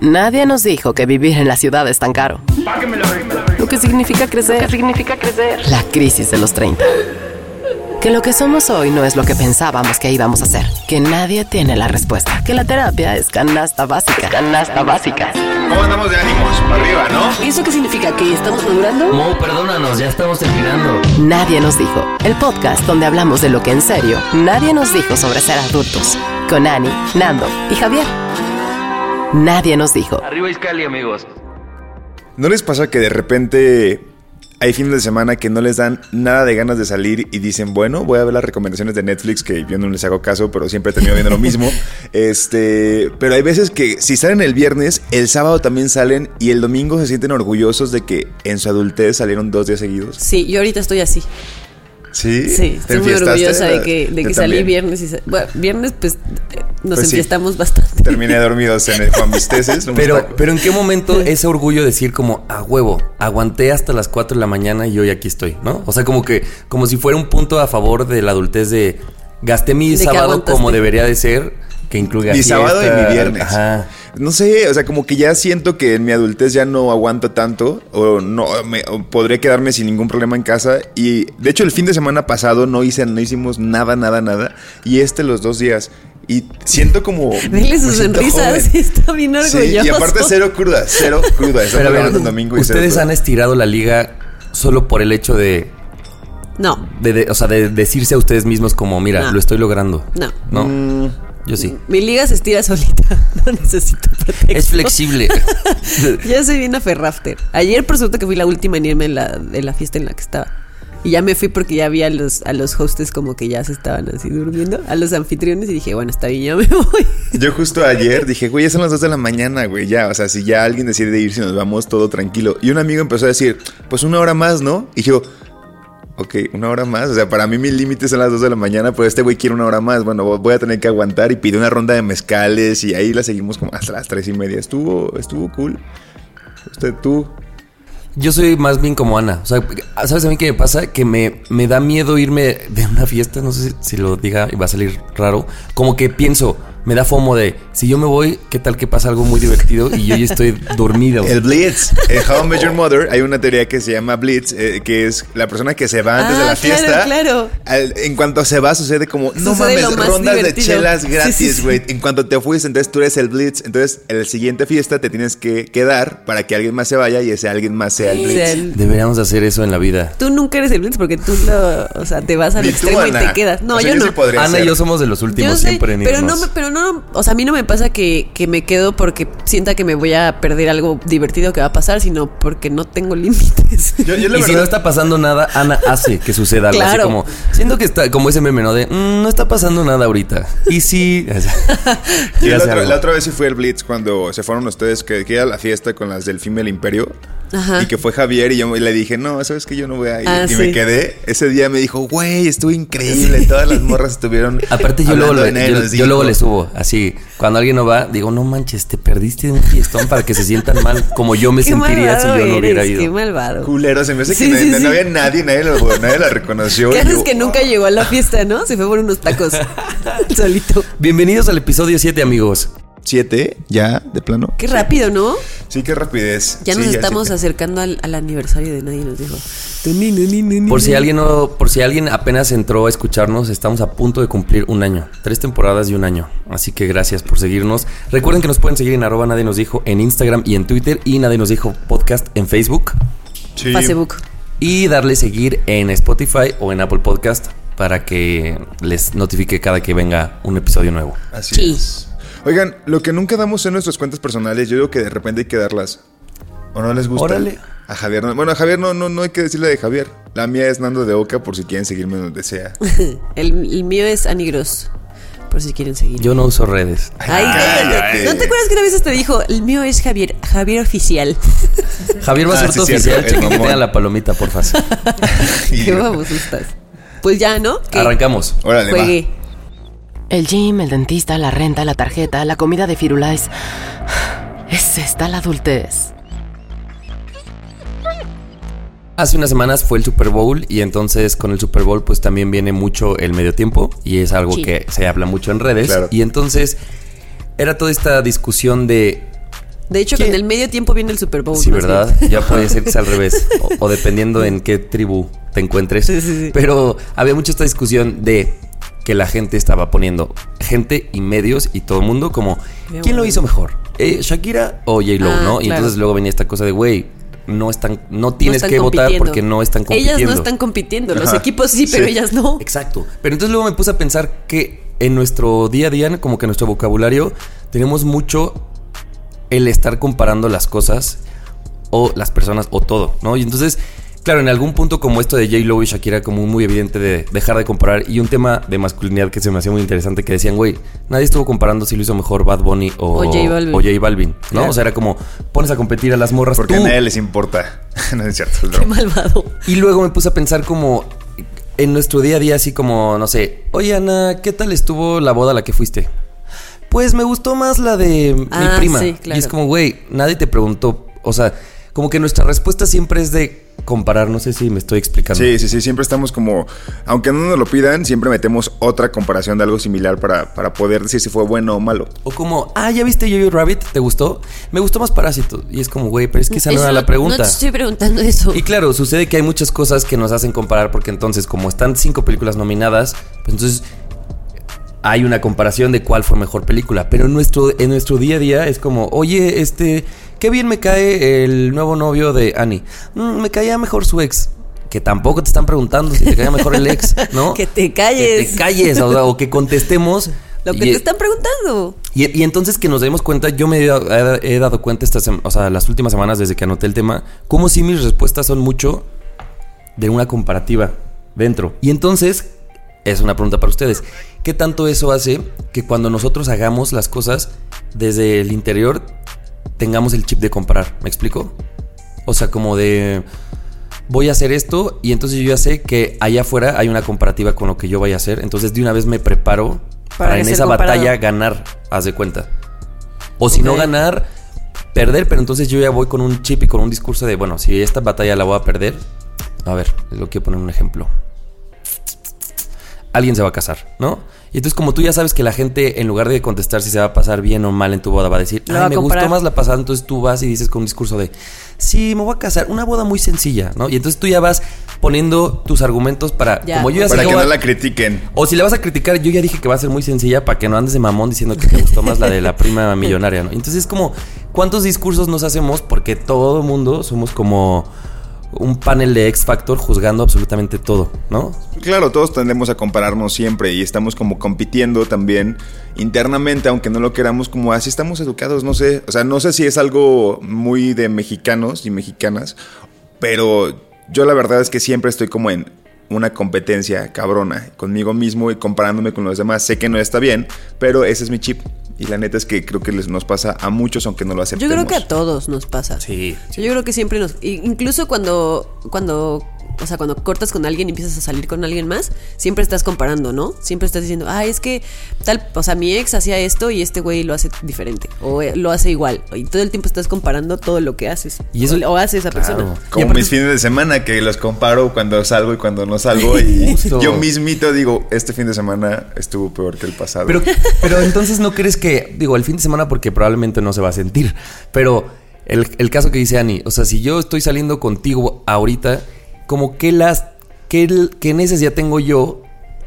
Nadie nos dijo que vivir en la ciudad es tan caro. Lo que significa crecer. significa crecer? La crisis de los 30. Que lo que somos hoy no es lo que pensábamos que íbamos a ser. Que nadie tiene la respuesta. Que la terapia es canasta básica. Canasta básica. ¿Cómo andamos de ánimos? Para arriba, ¿no? ¿Eso qué significa? ¿Que estamos madurando? Mo, perdónanos, ya estamos terminando. Nadie nos dijo. El podcast donde hablamos de lo que en serio nadie nos dijo sobre ser adultos. Con Ani, Nando y Javier. Nadie nos dijo. Arriba Iscali, amigos. ¿No les pasa que de repente hay fines de semana que no les dan nada de ganas de salir y dicen, bueno, voy a ver las recomendaciones de Netflix, que yo no les hago caso, pero siempre termino viendo lo mismo. Este, pero hay veces que si salen el viernes, el sábado también salen y el domingo se sienten orgullosos de que en su adultez salieron dos días seguidos. Sí, yo ahorita estoy así. Sí, Sí, ¿Te estoy muy orgullosa de que, de que salí también. viernes y... sa- Bueno, viernes pues nos Pues sí. enfiestamos bastante. Terminé dormidos en el Juan Visteces. Pero, pero ¿en qué momento ese orgullo decir como a huevo, aguanté hasta las 4 de la mañana y hoy aquí estoy, ¿no? O sea, como que, como si fuera un punto a favor de la adultez de gasté mi De sábado como debería de ser, que incluya Mi sábado y mi viernes. Ajá. No sé, o sea, como que ya siento que en mi adultez ya no aguanto tanto o no me, o podré quedarme sin ningún problema en casa y de hecho el fin de semana pasado no hice no hicimos nada nada nada y este los dos días y siento como Dile me sus sonrisas, está bien orgulloso. Sí, y aparte cero cruda, cero cruda. Pero a ver, domingo ustedes cruda. han estirado la liga solo por el hecho de, No, de, de- o sea, de decirse a ustedes mismos como, mira, No. lo estoy logrando. no. No, Mm, yo sí. Mi liga se estira solita. No necesito pretexto. Es flexible. Ya soy bien aferrafter. Ayer por suerte que fui la última en irme en la, de la fiesta en la que estaba. Y ya me fui porque ya vi a los, a los hostes como que ya se estaban así durmiendo, a los anfitriones y dije, bueno, está bien, ya me voy. Yo justo ayer dije, güey, ya son las 2 de la mañana, güey, ya. O sea, si ya alguien decide irse, nos vamos todo tranquilo. Y un amigo empezó a decir, pues una hora más, ¿no? Y yo, ok, una hora más. O sea, para mí mi límite son las 2 de la mañana, pero este güey quiere una hora más. Bueno, voy a tener que aguantar y pide una ronda de mezcales y ahí la seguimos como hasta las 3 y media. Estuvo, estuvo cool. Usted, tú. Yo soy más bien como Ana. O sea, ¿sabes a mí qué me pasa? Que me, me da miedo irme de una fiesta. No sé si, si lo diga y va a salir raro. Como que pienso, me da fomo de si yo me voy, ¿qué tal que pasa algo muy divertido y yo ya estoy dormido? El Blitz. En How I Met Your Mother hay una teoría que se llama Blitz, eh, que es la persona que se va antes de Ah, la claro, fiesta. claro. Al- en cuanto se va, sucede como, no Sucede mames, rondas divertido. de chelas gratis, sí, sí. güey. En cuanto te fuiste, entonces tú eres el Blitz. Entonces, en la siguiente fiesta te tienes que quedar para que alguien más se vaya y ese alguien más sea el Blitz. el- Deberíamos hacer eso en la vida. tú nunca eres el Blitz porque tú lo, o sea, te vas al Ni tú, extremo y te quedas. No, O sea, yo no. Ana ser. y yo somos de los últimos Yo sé, siempre en pero no, irnos. pero no, o sea, a mí no me pasa que, que me quedo porque sienta que me voy a perder algo divertido que va a pasar, sino porque no tengo límites. Yo, yo y si verdad- no está pasando nada, Ana hace que suceda algo. Así Claro. como, siento que está como ese meme, ¿no? De, "Mm, no está pasando nada ahorita. Y sí. Yo Ya la, otra, la otra vez sí fue el Blitz cuando se fueron ustedes que, que iba a la fiesta con las del Female Imperio. Ajá. Y que fue Javier y yo le dije, no, sabes que yo no voy a ir. Ah, y me sí. quedé. Ese día me dijo, güey, estuvo increíble. Todas las morras estuvieron. Aparte yo luego, le- yo, yo luego le subo, así, cuando alguien no va, digo, no manches, te perdiste de un fiestón para que se sientan mal como yo me Qué sentiría si yo no hubiera eres, Qué ido. malvado. Culero, se me hace que Sí, no, sí, no sí. había nadie, nadie, lo- nadie la reconoció. ¿Qué y haces yo, que nunca llegó a la fiesta, no? Se fue por unos tacos solito. Bienvenidos al episodio 7, amigos. ¿Siete? ¿Ya? ¿De plano? Qué rápido, ¿no? Sí, qué rapidez. Ya Sí, nos estamos siete. acercando al, al aniversario de nadie nos dijo. Por si alguien no, por si alguien apenas entró a escucharnos, estamos a punto de cumplir un año, tres temporadas y un año. Así que gracias por seguirnos. Recuerden que nos pueden seguir en arroba nadie nos dijo en Instagram y en Twitter y nadie nos dijo podcast en Facebook Sí. Facebook. y darle seguir en Spotify o en Apple Podcast para que les notifique cada que venga un episodio nuevo. Así Sí. es. Oigan, lo que nunca damos en nuestras cuentas personales, yo digo que de repente hay que darlas. ¿O no les gusta? Órale. A Javier no. Bueno, a Javier no, no, no hay que decirle de Javier. La mía es Nando de Oca por si quieren seguirme donde sea. El, el mío es Anigros. Por si quieren seguir. Yo no uso redes. Ay. ¿No te acuerdas que una vez te dijo, el mío es Javier, Javier Oficial? Javier va a Ah, ser sí, tu cierto, oficial. Cheque que tenga la palomita, por favor. Qué vamos estás. Pues ya, ¿no? ¿Qué? Arrancamos. Órale, va. El gym, el dentista, la renta, la tarjeta, la comida de Firulais. Es esta la adultez. Hace unas semanas fue el Super Bowl y entonces con el Super Bowl pues también viene mucho el medio tiempo y es algo Sí. que se habla mucho en redes. Claro. Y entonces era toda esta discusión de... De hecho, ¿Qué? con el medio tiempo viene el Super Bowl. Sí, ¿verdad? bien. Ya puede ser que sea al revés. O, o dependiendo en qué tribu te encuentres. Sí, sí, sí. Pero había mucha esta discusión de que la gente estaba poniendo, gente y medios y todo el mundo como, ¿quién lo hizo mejor? Eh, ¿Shakira o J-Lo, Ah, no? Y claro. entonces luego venía esta cosa de, güey, no están, no No tienes están que votar porque no están compitiendo. Ellas no están compitiendo. Los Ajá. equipos sí, pero Sí. ellas no. Exacto. Pero entonces luego me puse a pensar que en nuestro día a día, como que en nuestro vocabulario, tenemos mucho el estar comparando las cosas o las personas o todo, ¿no? Y entonces, claro, en algún punto como esto de J-Lo y Shakira, como muy evidente de dejar de comparar y un tema de masculinidad que se me hacía muy interesante que decían, güey, nadie estuvo comparando si lo hizo mejor Bad Bunny o, O J Balvin. o J Balvin, ¿no? Claro. O sea, era como pones a competir a las morras Porque tú. a nadie les importa. no es cierto. es Qué malvado. Y luego me puse a pensar como en nuestro día a día, así como, no sé, oye Ana, ¿qué tal estuvo la boda a la que fuiste? Pues me gustó más la de mi Ah, prima. sí, claro. Y es como, güey, nadie te preguntó, o sea, como que nuestra respuesta siempre es de comparar, no sé si me estoy explicando. Sí, sí, sí, siempre estamos como, aunque no nos lo pidan, siempre metemos otra comparación de algo similar para, para poder decir si fue bueno o malo. O como, ah, ¿ya viste Yo-Yo Rabbit? ¿Te gustó? Me gustó más Parásito. Y es como, güey, pero es que esa no era la No pregunta. te estoy preguntando eso. Y claro, sucede que hay muchas cosas que nos hacen comparar porque entonces como están cinco películas nominadas, pues entonces hay una comparación de cuál fue mejor película. Pero en nuestro, en nuestro día a día es como, oye, este, qué bien me cae el nuevo novio de Annie. Mm, me caía mejor su ex. Que tampoco te están preguando si te caía mejor el ex, ¿no? Que te calles. Que te calles o, o que contestemos. Lo que Y- te están preguntando. y, y entonces que nos demos cuenta, yo me he, dado- he- he dado cuenta estas, o sea, las últimas semanas desde que anoté el tema, como si mis respuestas son mucho de una comparativa dentro. Y entonces, es una pregunta para ustedes. ¿Qué tanto eso hace que cuando nosotros hagamos las cosas desde el interior tengamos el chip de comparar? ¿Me explico? O sea, como de voy a hacer esto y entonces yo ya sé que allá afuera hay una comparativa con lo que yo vaya a hacer. Entonces de una vez me preparo para, Para en esa comparado. batalla ganar, haz de cuenta. O si no ganar, perder, pero entonces yo ya voy con un chip y con un discurso de, bueno, si esta batalla la voy a perder, a ver, lo quiero poner un ejemplo. Alguien se va a casar, ¿no? Y entonces como tú ya sabes que la gente en lugar de contestar si se va a pasar bien o mal en tu boda va a decir, "Ay, a me comparar". gustó más la pasada, entonces tú vas y dices con un discurso de, sí, me voy a casar, una boda muy sencilla, ¿no? Y entonces tú ya vas poniendo tus argumentos para, Ya. como yo ya sé Para que voy no la critiquen. o si le vas a criticar, yo ya dije que va a ser muy sencilla para que no andes de mamón diciendo que te gustó más la de la prima millonaria, ¿no? Entonces es como, ¿cuántos discursos nos hacemos? Porque todo mundo somos como un panel de X Factor juzgando absolutamente todo, ¿no? Claro, todos tendemos a compararnos siempre y estamos como compitiendo también internamente, aunque no lo queramos, como así estamos educados, no sé. O sea, no sé si es algo muy de mexicanos y mexicanas, pero yo la verdad es que siempre estoy como en una competencia cabrona conmigo mismo y comparándome con los demás. Sé que no está bien, pero ese es mi chip. Y la neta es que creo que les nos pasa a muchos, aunque no lo Yo aceptemos. creo que a todos nos pasa. Sí. Yo creo que siempre nos. Incluso cuando. cuando o sea, cuando cortas con alguien y empiezas a salir con alguien más, siempre estás comparando, ¿no? Siempre estás diciendo, ah, es que tal, o sea, mi ex hacía esto y este güey lo hace diferente, o eh, lo hace igual. Y todo el tiempo estás comparando todo lo que haces. Y eso- o, o hace esa Claro. persona. Como aparte- mis fines de semana, que los comparo cuando salgo y cuando no salgo. Y Justo. yo mismito digo, este fin de semana estuvo peor que el pasado. Pero, pero entonces no crees que, digo, el fin de semana porque probablemente no se va a sentir, pero el, el caso que dice Ani, o sea, si yo estoy saliendo contigo ahorita, como que las, qué, qué necesidad tengo yo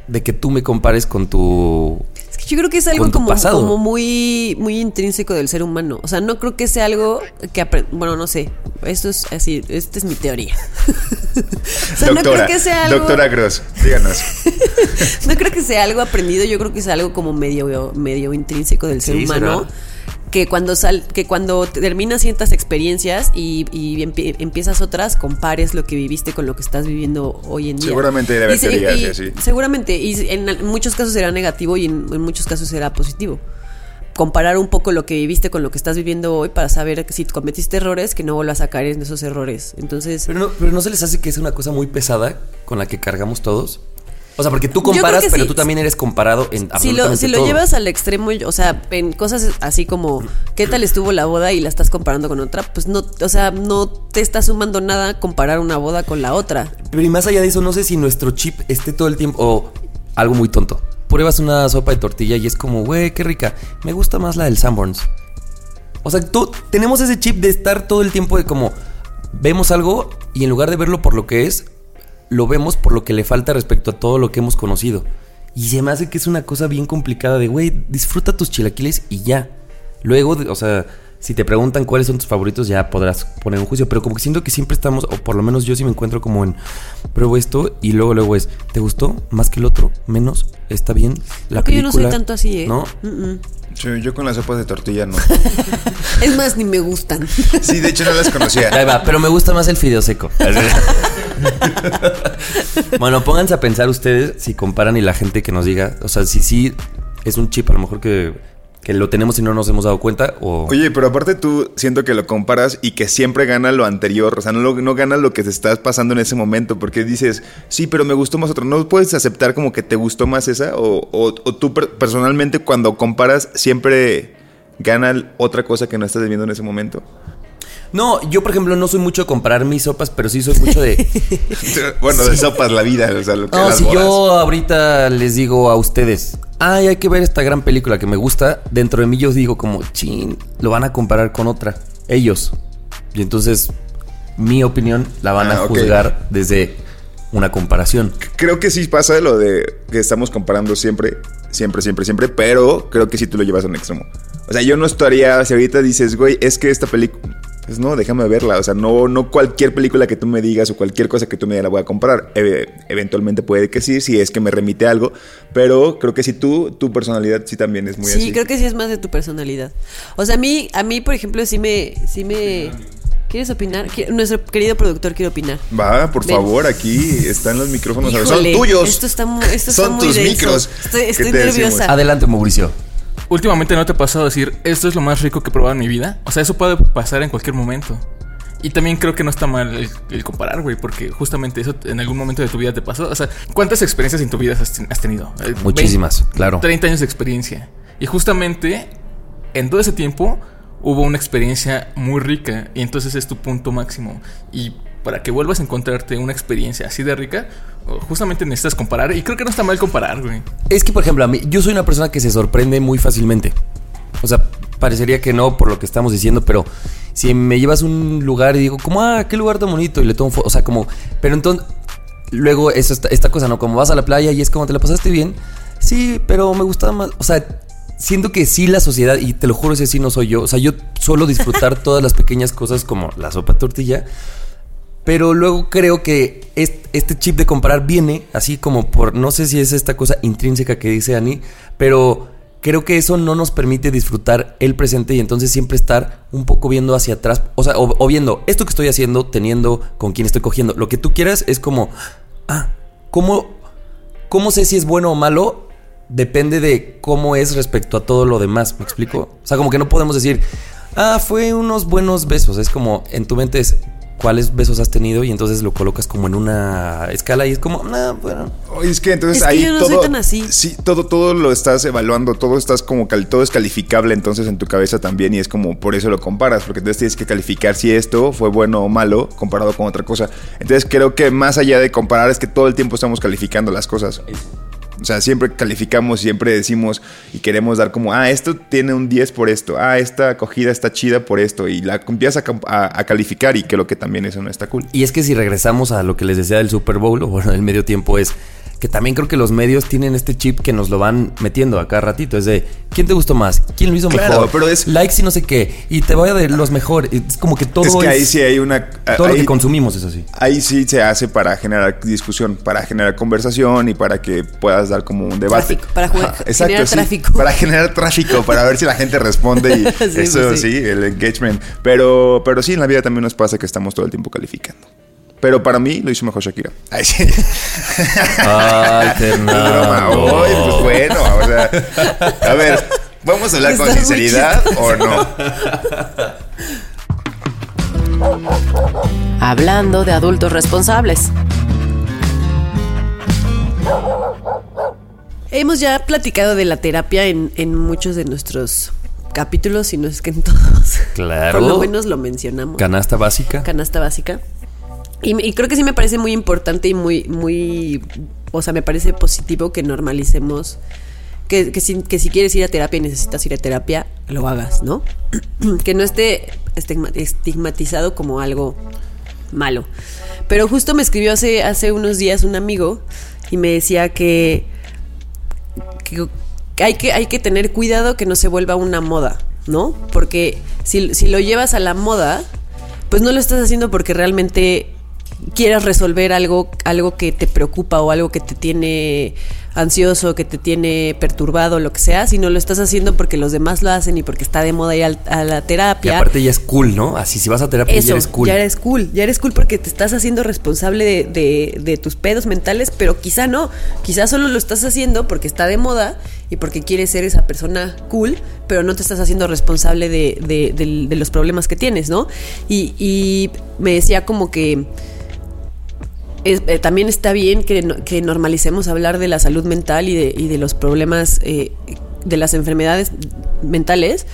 de que tú me compares con tu... Es que yo creo que es algo como, pasado. como muy, muy intrínseco del ser humano. O sea, no creo que sea algo que Bueno, no sé. Esto es así, esta es mi teoría. o sea, no creo que sea algo. doctora Gross, díganos. No creo que sea algo aprendido, yo creo que es algo como medio, medio intrínseco del ser Sí, humano. ¿será? Que cuando sal, que cuando terminas ciertas experiencias y, y empie- empiezas otras, compares lo que viviste con lo que estás viviendo hoy en día. Seguramente debe haber teorías y- así. Seguramente, y en, muchos casos será negativo y en, en muchos casos será positivo. Comparar un poco lo que viviste con lo que estás viviendo hoy para saber que si cometiste errores, que no vuelvas a caer en esos errores. Entonces, Pero no, pero no se les hace que es una cosa muy pesada con la que cargamos todos. O sea, porque tú comparas, pero sí. tú también eres comparado en si lo, si lo todo. llevas al extremo, o sea, en cosas así como qué tal estuvo la boda y la estás comparando con otra, pues no, o sea, no te está sumando nada comparar una boda con la otra. Pero y más allá de eso, no sé si nuestro chip esté todo el tiempo. O algo muy tonto. Pruebas una sopa de tortilla y es como, güey, qué rica. Me gusta más la del Sanborns. O sea, tú, tenemos ese chip de estar todo el tiempo de como. Vemos algo y en lugar de verlo por lo que es, lo vemos por lo que le falta respecto a todo lo que hemos conocido. Y se me hace que es una cosa bien complicada de, güey, disfruta tus chilaquiles y ya. Luego, o sea, si te preguntan cuáles son tus favoritos, ya podrás poner un juicio. Pero como que siento que siempre estamos, o por lo menos yo sí me encuentro como en, pruebo esto y luego, luego es, ¿te gustó? ¿Más que el otro? ¿Menos? ¿Está bien? La Creo que yo no soy película? tanto así, ¿eh? ¿No? Yo, yo con las sopas de tortilla no. Es más, ni me gustan. Sí, de hecho no las conocía. Ahí va, pero me gusta más el fideo seco. bueno, pónganse a pensar ustedes si comparan y la gente que nos diga, o sea, si sí es un chip a lo mejor que, que lo tenemos y no nos hemos dado cuenta o... Oye, pero aparte tú siento que lo comparas y que siempre gana lo anterior, o sea, no, no gana lo que te estás pasando en ese momento, porque dices, sí, pero me gustó más otro. ¿No puedes aceptar como que te gustó más esa? ¿O, o- o tú per- personalmente cuando comparas siempre gana otra cosa que no estás viviendo en ese momento? No, yo por ejemplo no soy mucho de comparar mis sopas, pero sí soy mucho de... bueno, de sopas la vida, o sea, lo que No, si yo ahorita les digo a ustedes, ay, hay que ver esta gran película que me gusta, dentro de mí yo digo como, chin, lo van a comparar con otra, ellos. Y entonces mi opinión la van Ah, a ok. juzgar desde una comparación. Creo que sí pasa lo de que estamos comparando siempre, siempre, siempre, siempre, pero creo que sí tú lo llevas a un extremo. O sea, yo no estaría, si ahorita dices, güey, es que esta película, pues no, déjame verla. O sea, no, no cualquier película que tú me digas o cualquier cosa que tú me digas la voy a comprar. Eve- eventualmente puede que sí, si es que me remite a algo, pero creo que sí tú, tu personalidad sí también es muy sí, así. creo que sí es más de tu personalidad. O sea, a mí, a mí, por ejemplo, sí me, sí me. ¿Quieres opinar? Nuestro querido productor quiere opinar. Va, por Ven. favor, aquí están los micrófonos. son tuyos. Esto está esto está Son muy tus denso. micros. Estoy, ¿Qué estoy decimos? nerviosa. Adelante, Mauricio. Últimamente no te ha pasado decir, esto es lo más rico que he probado en mi vida. O sea, eso puede pasar en cualquier momento. Y también creo que no está mal el, el comparar, güey, porque justamente eso en algún momento de tu vida te pasó. O sea, ¿cuántas experiencias en tu vida has, ten- has tenido? Eh, Muchísimas, 20, claro. 30 años de experiencia. Y justamente en todo ese tiempo hubo una experiencia muy rica y entonces es tu punto máximo. Y para que vuelvas a encontrarte una experiencia así de rica, justamente necesitas comparar. Y creo que no está mal comparar, güey. Es que, por ejemplo, a mí, yo soy una persona que se sorprende muy fácilmente. O sea, parecería que no por lo que estamos diciendo, pero si me llevas a un lugar y digo, como, ah, qué lugar tan bonito, y le tomo foto, o sea, como, pero entonces, luego es esta, esta cosa, ¿no? Como vas a la playa y es como, ¿te la pasaste bien? Sí, pero me gustaba más, o sea, siento que sí la sociedad, y te lo juro, ese sí no soy yo, o sea, yo suelo disfrutar todas las pequeñas cosas como la sopa tortilla, pero luego creo que es- este chip de comparar viene así como por, no sé si es esta cosa intrínseca que dice Ani, pero creo que eso no nos permite disfrutar el presente y entonces siempre estar un poco viendo hacia atrás, o sea, o, o viendo esto que estoy haciendo, teniendo con quién estoy cogiendo. Lo que tú quieras es como, ah, ¿cómo, cómo sé si es bueno o malo? Depende de cómo es respecto a todo lo demás, ¿me explico? O sea, como que no podemos decir, ah, fue unos buenos besos, es como en tu mente es cuáles besos has tenido y entonces lo colocas como en una escala y es como, nah, bueno. Oye, es que entonces Es que ahí yo no todo, soy tan así. sí, todo, todo lo estás evaluando, todo estás como cal- todo es calificable entonces en tu cabeza también y es como por eso lo comparas, porque entonces tienes que calificar si esto fue bueno o malo comparado con otra cosa. Entonces creo que más allá de comparar es que todo el tiempo estamos calificando las cosas. O sea, siempre calificamos, siempre decimos y queremos dar como, ah, esto tiene un 10 por esto, ah, esta acogida está chida por esto, y la empiezas a, a calificar y creo que también eso no está cool. Y es que si regresamos a lo que les decía del Super Bowl, o bueno, el medio tiempo es, que también creo que los medios tienen este chip que nos lo van metiendo a cada ratito. Es de, ¿quién te gustó más? ¿Quién lo hizo Claro, mejor? pero es- Likes y no sé qué. Y te voy a de los mejores. Es como que todo es que ahí sí hay una... Todo lo que consumimos es así. Ahí sí se hace para generar discusión, para generar conversación y para que puedas dar como un debate. Tráfico, para jugar- Ajá, generar tráfico. Para generar tráfico, para ver si la gente responde y Sí, eso pues sí. sí. el engagement. Pero, pero sí, en la vida también nos pasa que estamos todo el tiempo calificando. Pero para mí lo hizo mejor Shakira. Ay, sí. Ay. Fernando. Ay, pues bueno, o sea, a ver, ¿vamos a hablar con sinceridad o no? Hablando de adultos responsables. Hemos ya platicado de la terapia en, en muchos de nuestros capítulos, si no es que en todos. Claro. Por lo menos lo mencionamos. Canasta básica. canasta básica. Y, creo que sí me parece muy importante y muy, muy, o sea, me parece positivo que normalicemos que, que, si, que si quieres ir a terapia y necesitas ir a terapia, lo hagas, ¿no? que no esté estigma- estigmatizado como algo malo. Pero justo me escribió hace, hace unos días un amigo y me decía que, que hay que hay que tener cuidado que no se vuelva una moda, ¿no? Porque si, si lo llevas a la moda, pues no lo estás haciendo porque realmente quieras resolver algo, algo que te preocupa o algo que te tiene ansioso, que te tiene perturbado, lo que sea, sino lo estás haciendo porque los demás lo hacen y porque está de moda ir a, la Y terapia. aparte ya es cool, ¿no? Así si vas a terapia Eso, ya eres cool. ya eres cool, ya eres cool porque te estás haciendo responsable de, de- de tus pedos mentales, pero quizá no, quizá solo lo estás haciendo porque está de moda y porque quieres ser esa persona cool, pero no te estás haciendo responsable de, de- de- de los problemas que tienes, ¿no? Y, y me decía como que eh, también está bien que, no- que normalicemos hablar de la salud mental y de, y de los problemas, eh, de las enfermedades mentales,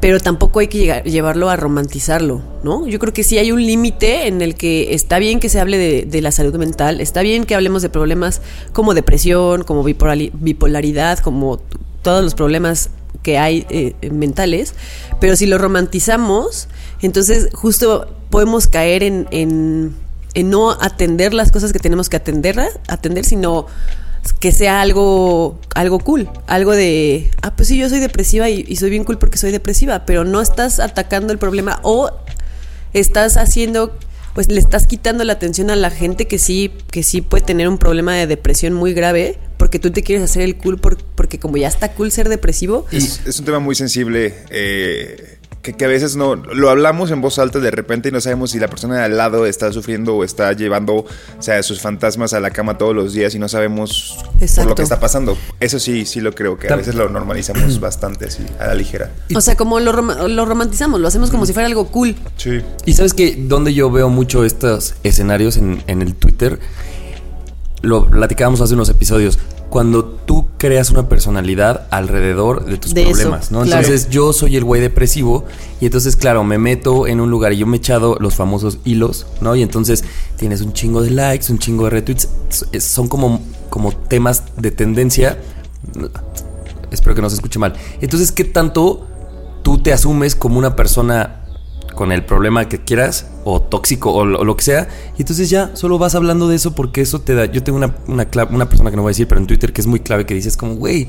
pero tampoco hay que llevarlo a romantizarlo, ¿no? Yo creo que sí hay un límite en el que está bien que se hable de, la salud mental, está bien que hablemos de problemas como depresión, como bipolari- bipolaridad, como todos los problemas que hay eh, mentales, pero si lo romantizamos, entonces justo podemos caer en- en no atender las cosas que tenemos que atender, atender sino que sea algo, algo cool, algo de, ah, pues sí, yo soy depresiva y, y soy bien cool porque soy depresiva, pero no estás atacando el problema o estás haciendo, pues le estás quitando la atención a la gente que sí, que sí puede tener un problema de depresión muy grave, porque tú te quieres hacer el cool por- porque como ya está cool ser depresivo, Es, es un tema muy sensible eh, que, que a veces no lo hablamos en voz alta de repente y no sabemos si la persona de al lado está sufriendo o está llevando o sea, sus fantasmas a la cama todos los días y no sabemos por lo que está pasando. Eso sí, sí lo creo que a veces lo normalizamos bastante así, a la ligera. o sea, como lo, rom- lo romantizamos, lo hacemos como si fuera algo cool. Sí. Y sabes que donde yo veo mucho estos escenarios en, en el Twitter, lo platicábamos hace unos episodios, cuando tú creas una personalidad alrededor de tus De eso, problemas, ¿no? claro. Entonces yo soy el güey depresivo y entonces, claro, me meto en un lugar y yo me he echado los famosos hilos, ¿no? Y entonces tienes un chingo de likes, un chingo de retweets, s- son como, como temas de tendencia. Espero que no se escuche mal. Entonces, ¿qué tanto tú te asumes como una persona con el problema que quieras o tóxico o lo, o lo que sea y entonces ya solo vas hablando de eso porque eso te da yo tengo una, una, persona que no voy a decir pero en Twitter que es muy clave que dices como güey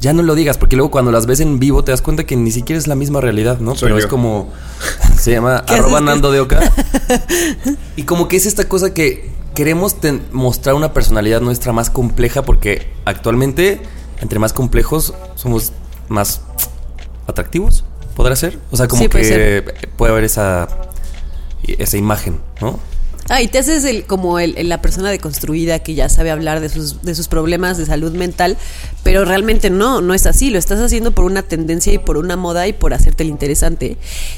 ya no lo digas porque luego cuando las ves en vivo te das cuenta que ni siquiera es la misma realidad no Soy pero yo. es como se llama ¿Qué arroba? Nando de Oca y como que es esta cosa que queremos ten- mostrar una personalidad nuestra más compleja porque actualmente entre más complejos somos más atractivos, ¿podrá ser? O sea, como Sí, puede que puede haber esa, esa imagen, ¿no? Ah, y te haces el, como el, el- la persona deconstruida que ya sabe hablar de sus, de sus problemas de salud mental, pero realmente no, no es así, lo estás haciendo por una tendencia y por una moda y por hacerte el interesante.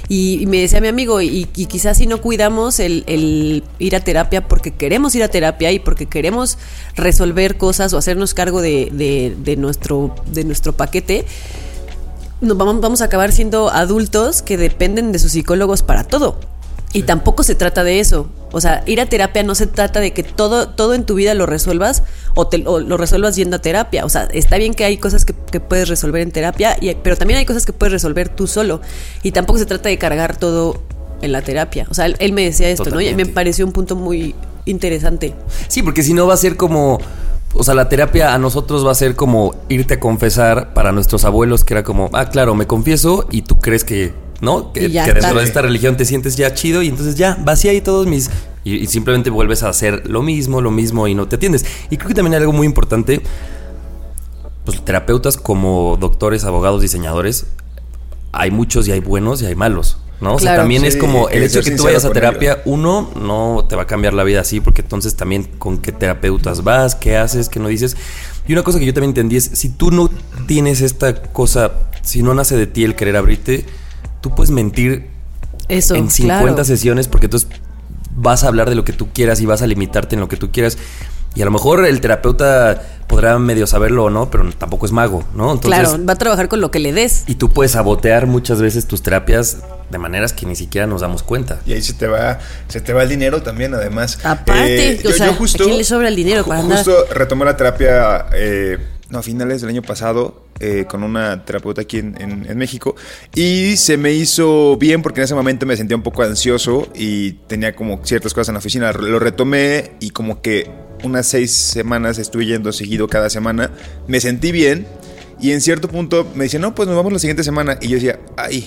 Y, y me decía mi amigo, y, y quizás si no cuidamos el, el ir a terapia porque queremos ir a terapia y porque queremos resolver cosas o hacernos cargo de, de- de nuestro, de nuestro paquete, nos vamos, vamos a acabar siendo adultos que dependen de sus psicólogos para todo. Y tampoco se trata de eso. O sea, ir a terapia no se trata de que todo, todo en tu vida lo resuelvas o, te, o lo resuelvas yendo a terapia. O sea, está bien que hay cosas que, que puedes resolver en terapia, y, pero también hay cosas que puedes resolver tú solo. Y tampoco se trata de cargar todo en la terapia. O sea, él, él me decía esto, ¿no? Y me pareció un punto muy interesante. Sí, porque si no va a ser como o sea, la terapia a nosotros va a ser como irte a confesar para nuestros abuelos, que era como, ah, claro, me confieso y tú crees que, ¿no? Que, que dentro está. de esta religión te sientes ya chido y entonces ya, vacía ahí todos mis... Y, y simplemente vuelves a hacer lo mismo, lo mismo y no te atiendes. Y creo que también hay algo muy importante, pues terapeutas como doctores, abogados, diseñadores, hay muchos y hay buenos y hay malos. ¿No? O sea, Claro. también es como el hecho de que tú vayas a terapia, uno, no te va a cambiar la vida así, porque entonces también con qué terapeutas vas, qué haces, qué no dices. Y una cosa que yo también entendí es, si tú no tienes esta cosa, si no nace de ti el querer abrirte, tú puedes mentir Eso, en 50 claro. sesiones porque entonces vas a hablar de lo que tú quieras y vas a limitarte en lo que tú quieras. Y a lo mejor el terapeuta podrá medio saberlo o no, pero tampoco es mago, ¿no? Entonces, claro, va a trabajar con lo que le des. y tú puedes sabotear muchas veces tus terapias de maneras que ni siquiera nos damos cuenta. Y ahí se te va, se te va el dinero también, además. Aparte, Eh, o sea, ¿a quién le sobra el dinero para andar? Justo retomé la terapia, eh, no, a finales del año pasado, eh, con una terapeuta aquí en, en- en México. Y se me hizo bien porque en ese momento me sentía un poco ansioso y tenía como ciertas cosas en la oficina. Lo retomé y como que unas seis semanas estuve yendo seguido cada semana. Me sentí bien. Y en cierto punto me dice, no, pues nos vamos la siguiente semana. Y yo decía, ay.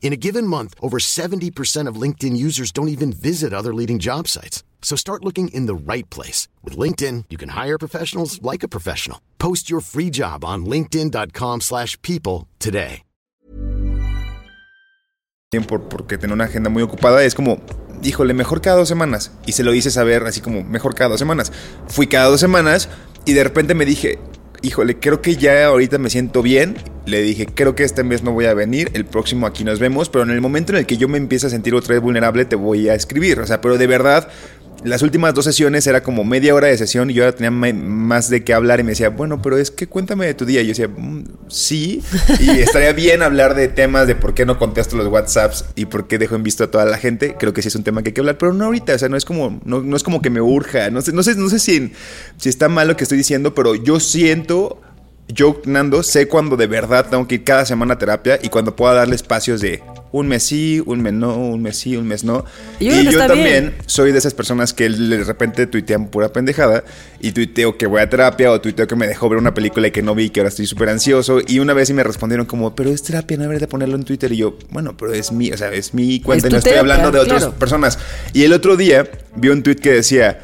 In a given month, over 70% of LinkedIn users don't even visit other leading job sites. So start looking in the right place. With LinkedIn, you can hire professionals like a professional. Post your free job on linkedin.com/people slash people today. por, porque tenía una agenda muy ocupada, es como, híjole, mejor cada dos semanas. Y se lo hice saber así como, mejor cada dos semanas. Fui cada dos semanas y de repente me dije, híjole, creo que ya ahorita me siento bien. Le dije, creo que este mes no voy a venir, el próximo aquí nos vemos, pero en el momento en el que yo me empiece a sentir otra vez vulnerable, te voy a escribir. O sea, pero de verdad... Las últimas dos sesiones era como media hora de sesión y yo ahora tenía más de qué hablar y me decía, bueno, pero es que cuéntame de tu día. Y yo decía, "Mm, sí, y estaría bien hablar de temas de por qué no contesto los WhatsApps y por qué dejo en visto a toda la gente. Creo que sí es un tema que hay que hablar, pero no ahorita, o sea, no es como, no, no es como que me urja. No sé, no sé, no sé si, si está mal lo que estoy diciendo, pero yo siento yo, Nando, sé cuando de verdad tengo que ir cada semana a terapia y cuando pueda darle espacios de un mes sí, un mes no, un mes sí, un mes no. Y yo también bien. soy de esas personas que de repente tuitean pura pendejada y tuiteo que voy a terapia o tuiteo que me dejó ver una película y que no vi y que ahora estoy súper ansioso. Y una vez sí me respondieron como, pero es terapia, no debería de ponerlo en Twitter. Y yo, bueno, pero es mi, o sea, es mi cuenta Es y no estoy terapia, hablando de otras claro. personas. Y el otro día vi un tweet que decía,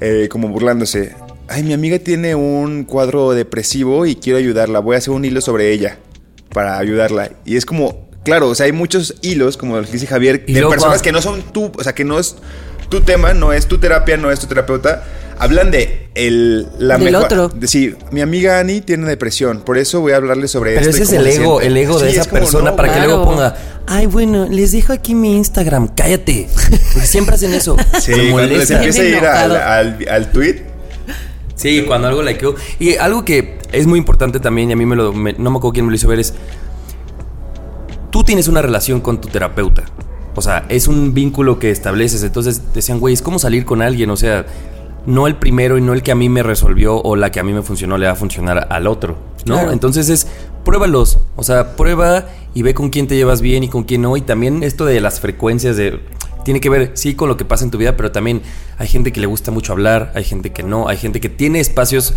eh, como burlándose, ay, mi amiga tiene un cuadro depresivo y quiero ayudarla, voy a hacer un hilo sobre ella para ayudarla. Y es como, claro, o sea, hay muchos hilos, como lo que dice Javier, de luego personas cuando- que no son tú, o sea, que no es tu tema, no es tu terapia, no es tu terapeuta. Hablan de el, la Del mejor- otro. De, sí, mi amiga Ani tiene depresión, por eso voy a hablarle sobre Pero esto. ese es cómo el ego, siente. el ego de esa es como, persona no, para que luego ponga, ay, bueno, les dejo aquí mi Instagram, cállate. Porque siempre hacen eso. Sí, cuando les empieza a ir al, al tweet, Sí, cuando algo likeó. Y algo que es muy importante también, y a mí me lo, me- no me acuerdo quién me lo hizo ver, es. Tú tienes una relación con tu terapeuta. O sea, es un vínculo que estableces. Entonces decían, güey, es como salir con alguien. O sea, no el primero y no el que a mí me resolvió o la que a mí me funcionó le va a funcionar al otro. ¿No? Claro. Entonces es. Pruébalos. O sea, prueba y ve con quién te llevas bien y con quién no. Y también esto de las frecuencias de tiene que ver, sí, con lo que pasa en tu vida, pero también hay gente que le gusta mucho hablar, hay gente que no, hay gente que tiene espacios.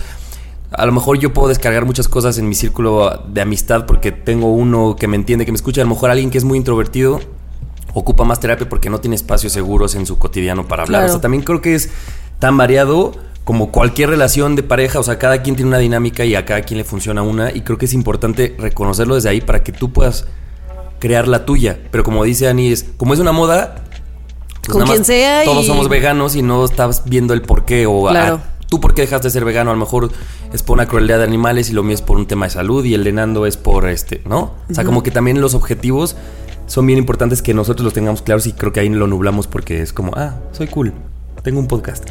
A lo mejor yo puedo descargar muchas cosas en mi círculo de amistad porque tengo uno que me entiende, que me escucha. A lo mejor alguien que es muy introvertido ocupa más terapia porque no tiene espacios seguros en su cotidiano para hablar. Claro. O sea, también creo que es tan variado como cualquier relación de pareja. O sea, cada quien tiene una dinámica y a cada quien le funciona una. Y creo que es importante reconocerlo desde ahí para que tú puedas crear la tuya. Pero como dice Ani, es, como es una moda, pues Con quien sea Todos y- somos veganos y no estás viendo el por qué o Claro. ah, tú por qué dejaste de ser vegano. A lo mejor es por una crueldad de animales y lo mío es por un tema de salud y el de Nando es por este, ¿no? O sea, como que también los objetivos son bien importantes que nosotros los tengamos claros y creo que ahí lo nublamos porque es como, ah, soy cool. Tengo un podcast.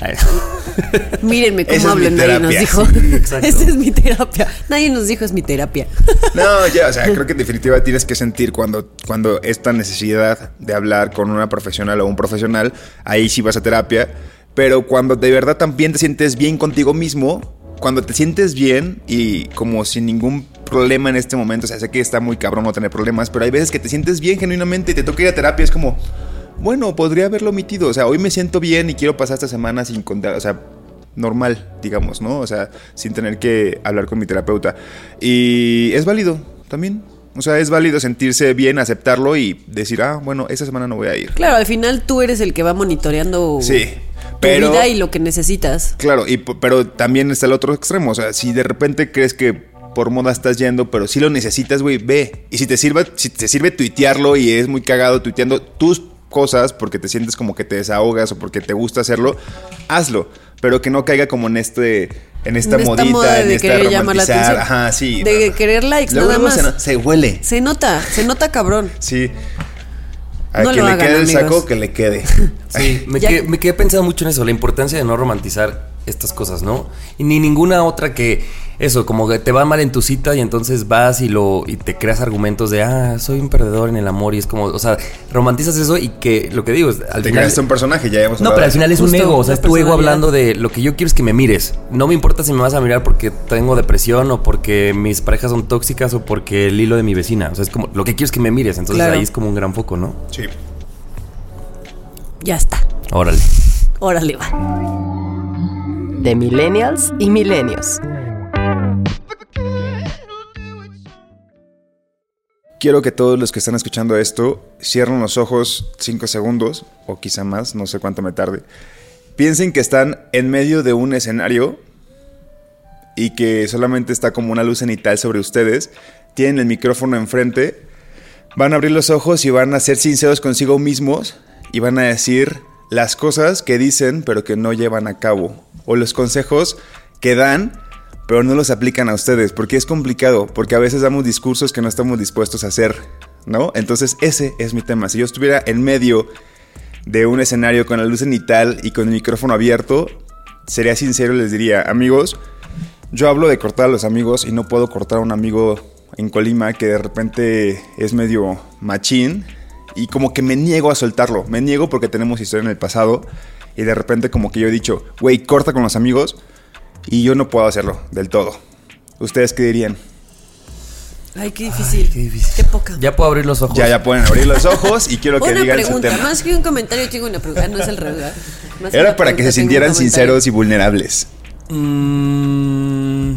Mírenme cómo Esa es hablo, mi nadie nos dijo. Sí. Esa es mi terapia. Nadie nos dijo es mi terapia. No, ya, o sea, creo que en definitiva tienes que sentir cuando, cuando esta necesidad de hablar con una profesional o un profesional, ahí sí vas a terapia. Pero cuando de verdad también te sientes bien contigo mismo, cuando te sientes bien y como sin ningún problema en este momento, o sea, sé que está muy cabrón no tener problemas, pero hay veces que te sientes bien genuinamente y te toca ir a terapia, es como, bueno, podría haberlo omitido, o sea, hoy me siento bien y quiero pasar esta semana sin contar, o sea, normal, digamos, ¿no? O sea, sin tener que hablar con mi terapeuta. Y es válido también. O sea, es válido sentirse bien, aceptarlo y decir, ah, bueno, esta semana no voy a ir. Claro, al final tú eres el que va monitoreando Sí, tu pero... vida y lo que necesitas. Claro, y, pero también está el otro extremo. O sea, si de repente crees que por moda estás yendo, pero si lo necesitas, güey, ve. Y si te sirve, si te sirve tuitearlo y es muy cagado tuiteando tus cosas porque te sientes como que te desahogas o porque te gusta hacerlo, hazlo. Pero que no caiga como en este. En esta, En esta modita, moda en de esta querer llamar la romantizar. atención. Ajá, sí. De no. querer likes, Luego, nada luego más. Se, no- se huele. Se nota, se nota cabrón. Sí. A No quien lo le hagan, quede el saco, que le quede. Sí, me quedé, me quedé pensando mucho en eso, la importancia de no romantizar estas cosas, ¿no? Y ni ninguna otra que eso, como que te va mal en tu cita y entonces vas y lo y te creas argumentos de, ah, soy un perdedor en el amor y es como, o sea, romantizas eso y que lo que digo es, al Te final... creaste un personaje, ya hemos No, pero al final es un ego, o sea, es tu ego hablando de lo que yo quiero es que me mires. No me importa si me vas a mirar porque tengo depresión o porque mis parejas son tóxicas o porque el hilo de mi vecina. O sea, es como, lo que quiero es que me mires. Entonces Claro. ahí es como un gran foco, ¿no? Sí. Ya está. Órale. Órale, va. De millennials y milenios. Quiero que todos los que están escuchando esto cierren los ojos 5 segundos, o quizá más, no sé cuánto me tarde. Piensen que están en medio de un escenario y que solamente está como una luz cenital sobre ustedes. Tienen el micrófono enfrente, van a abrir los ojos y van a ser sinceros consigo mismos y van a decir las cosas que dicen pero que no llevan a cabo. O los consejos que dan pero no los aplican a ustedes, porque es complicado, porque a veces damos discursos que no estamos dispuestos a hacer, ¿no? Entonces ese es mi tema. Si yo estuviera en medio de un escenario con la luz cenital y con el micrófono abierto, sería sincero les diría, amigos, yo hablo de cortar a los amigos y no puedo cortar a un amigo en Colima que de repente es medio machín y como que me niego a soltarlo, me niego porque tenemos historia en el pasado y de repente como que yo he dicho, güey, corta con los amigos y yo no puedo hacerlo del todo. ¿Ustedes qué dirían? Ay, qué difícil. qué difícil. Qué poca. Ya puedo abrir los ojos. Ya, ya pueden abrir los ojos y quiero que una digan su pregunta, tema. más que un comentario, tengo una pregunta. No es el revés. Era para que se sintieran sinceros y vulnerables. Mm,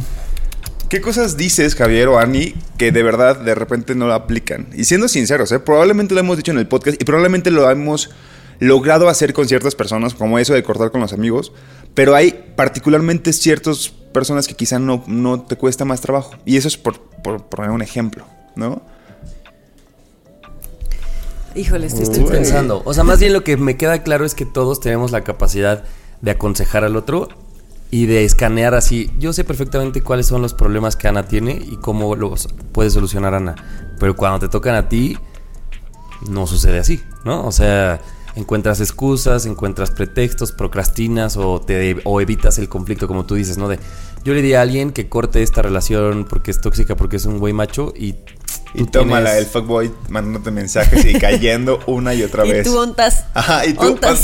¿Qué cosas dices, Javier o Ani, que de verdad de repente no lo aplican? Y siendo sinceros, ¿eh? probablemente lo hemos dicho en el podcast y probablemente lo hemos logrado hacer con ciertas personas, como eso de cortar con los amigos, pero hay particularmente ciertas personas que quizá no, no te cuesta más trabajo. Y eso es por, por poner un ejemplo, ¿no? Híjole, estoy, Estoy pensando. O sea, más bien lo que me queda claro es que todos tenemos la capacidad de aconsejar al otro y de escanear así. Yo sé perfectamente cuáles son los problemas que Ana tiene y cómo los puede solucionar Ana. Pero cuando te tocan a ti, no sucede así, ¿no? O sea, encuentras excusas, encuentras pretextos, procrastinas o, te, o evitas el conflicto, como tú dices, ¿no? De yo le diría a alguien que corte esta relación porque es tóxica, porque es un güey macho y. Y tú tómala, tienes- el fuckboy mandándote mensajes y cayendo una y otra Y vez. tú ontas. Ajá, y tú ontas.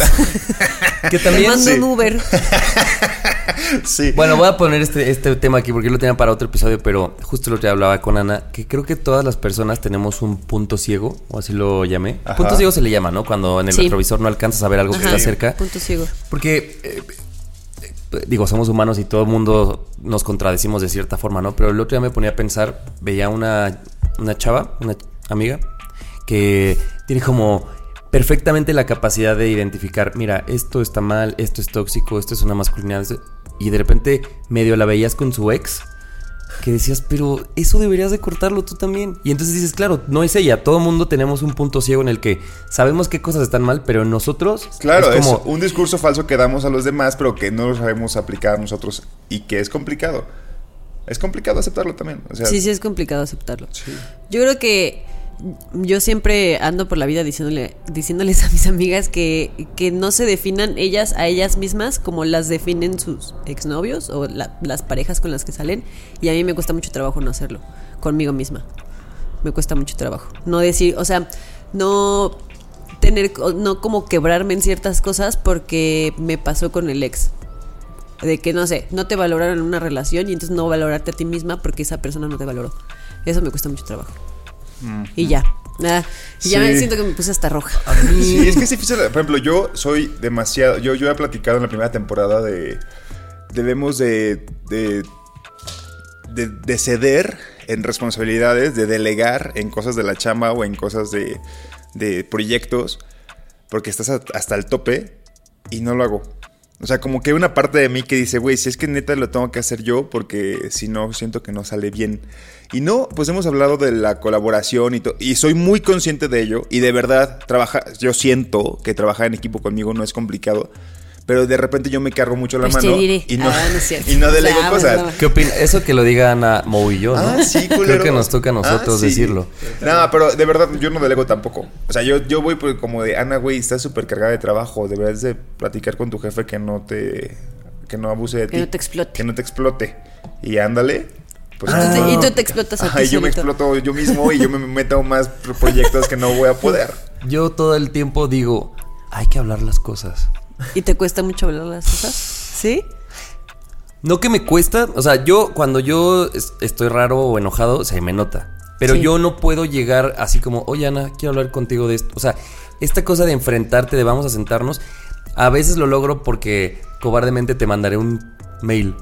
Que Te también. mando sí. un Uber. sí. Bueno, voy a poner este, este tema aquí porque yo lo tenía para otro episodio, pero justo lo que hablaba con Ana, que creo que todas las personas tenemos un punto ciego, o así lo llamé. Ajá. Punto ciego se le llama, ¿no? Cuando en el Sí. retrovisor no alcanzas a ver algo que Ajá, está cerca. Punto ciego. Porque, eh, digo, somos humanos y todo el mundo nos contradecimos de cierta forma, ¿no? Pero el otro día me ponía a pensar, veía una, una chava, una amiga, que tiene como perfectamente la capacidad de identificar, mira, esto está mal, esto es tóxico, esto es una masculinidad, y de repente medio la veías con su ex, que decías, pero eso deberías de cortarlo tú también. Y entonces dices, claro, no es ella, todo mundo tenemos un punto ciego en el que sabemos qué cosas están mal, pero nosotros Claro, es es, como un discurso falso que damos a los demás, pero que no lo sabemos aplicar nosotros y que es complicado. Es complicado aceptarlo también. O sea, Sí, sí, es complicado aceptarlo. sí. Yo creo que yo siempre ando por la vida diciéndole, diciéndoles a mis amigas que, que no se definan ellas a ellas mismas como las definen sus exnovios o la- las parejas con las que salen. Y a mí me cuesta mucho trabajo no hacerlo conmigo misma. Me cuesta mucho trabajo. No decir, o sea, no tener, no como quebrarme en ciertas cosas porque me pasó con el ex. De que, no sé, no te valoraron en una relación y entonces no valorarte a ti misma porque esa persona no te valoró. Eso me cuesta mucho trabajo. Y ya. Ah, y ya Sí. me siento que me puse hasta roja. Sí, es que es difícil. Por ejemplo, yo soy demasiado. Yo, yo he platicado en la primera temporada de. Debemos de. de, de, de ceder en responsabilidades, de delegar en cosas de la chamba o en cosas de, de proyectos, porque estás hasta el tope y no lo hago. O sea, como que hay una parte de mí que dice, güey, si es que neta lo tengo que hacer yo, porque si no, siento que no sale bien. Y no, pues hemos hablado de la colaboración y y soy muy consciente de ello, y de verdad, trabaja, yo siento que trabajar en equipo conmigo no es complicado, pero de repente yo me cargo mucho la Pues mano diré. y no, Ah, no es cierto. y no delego Ah, cosas. ¿Qué opinas? Eso que lo diga Ana Mou y yo, ¿no? Ah, sí, culero. Creo que nos toca a nosotros Ah, sí. decirlo. No, pero de verdad yo no delego tampoco. O sea, yo, yo voy por- como de, Ana, güey, estás súper cargada de trabajo. Deberías de platicar con tu jefe que no te... Que no abuse de Que ti. no te explote. Que no te explote. Y ándale. Pues, Y tú te- no. y tú te explotas a ti yo me exploto yo mismo y yo me meto más pro- proyectos que no voy a poder. Yo todo el tiempo digo, hay que hablar las cosas. ¿Y te cuesta mucho hablar las cosas? ¿Sí? No que me cuesta, o sea, yo cuando yo es- estoy raro o enojado, se me nota. Pero Sí. yo no puedo llegar así como, oye Ana, quiero hablar contigo de esto. O sea, esta cosa de enfrentarte, de vamos a sentarnos, a veces lo logro porque cobardemente te mandaré un mail.